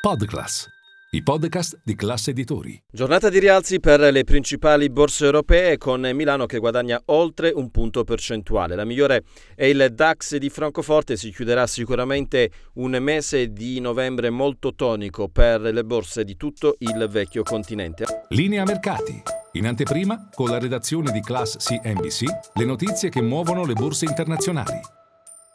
Podclass, i podcast di classe editori. Giornata di rialzi per le principali borse europee con Milano che guadagna oltre un punto percentuale. La migliore è il DAX di Francoforte, si chiuderà sicuramente un mese di novembre molto tonico per le borse di tutto il vecchio continente. Linea mercati. In anteprima, con la redazione di Class CNBC, le notizie che muovono le borse internazionali.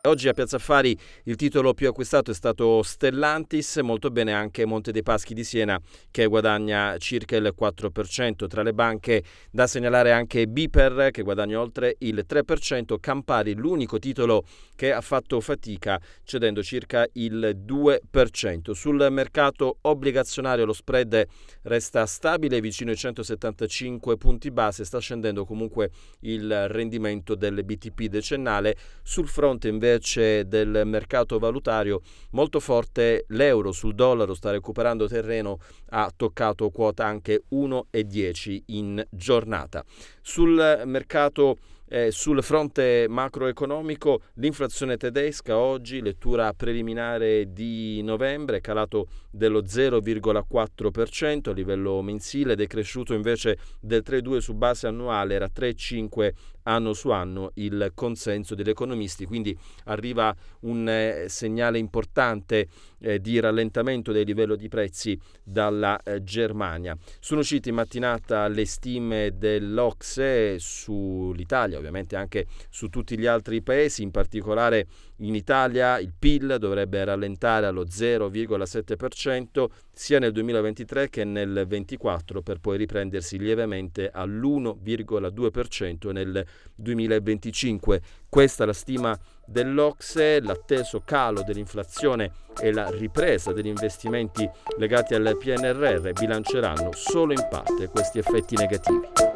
Oggi a Piazza Affari il titolo più acquistato è stato Stellantis, molto bene anche Monte dei Paschi di Siena che guadagna circa il 4%. Tra le banche da segnalare anche Biper che guadagna oltre il 3%, Campari l'unico titolo che ha fatto fatica cedendo circa il 2%. Sul mercato obbligazionario lo spread resta stabile vicino ai 175 punti base, sta scendendo comunque il rendimento del BTP decennale. Sul fronte invece invece del mercato valutario molto forte l'euro sul dollaro sta recuperando terreno, ha toccato quota anche 1,10 in giornata. Sul mercato eh, sul fronte macroeconomico, l'inflazione tedesca oggi, lettura preliminare di novembre, è calato dello 0,4% a livello mensile ed è cresciuto invece del 3,2 su base annuale, era 3,5 anno su anno il consenso degli economisti, quindi arriva un eh, segnale importante eh, di rallentamento dei livelli di prezzi dalla eh, Germania. Sono uscite in mattinata le stime dell'Ocse sull'Italia, ovviamente anche su tutti gli altri paesi, in particolare in Italia il PIL dovrebbe rallentare allo 0,7% sia nel 2023 che nel 2024 per poi riprendersi lievemente all'1,2% nel 2025. Questa è la stima dell'Ocse, l'atteso calo dell'inflazione e la ripresa degli investimenti legati al PNRR bilanceranno solo in parte questi effetti negativi.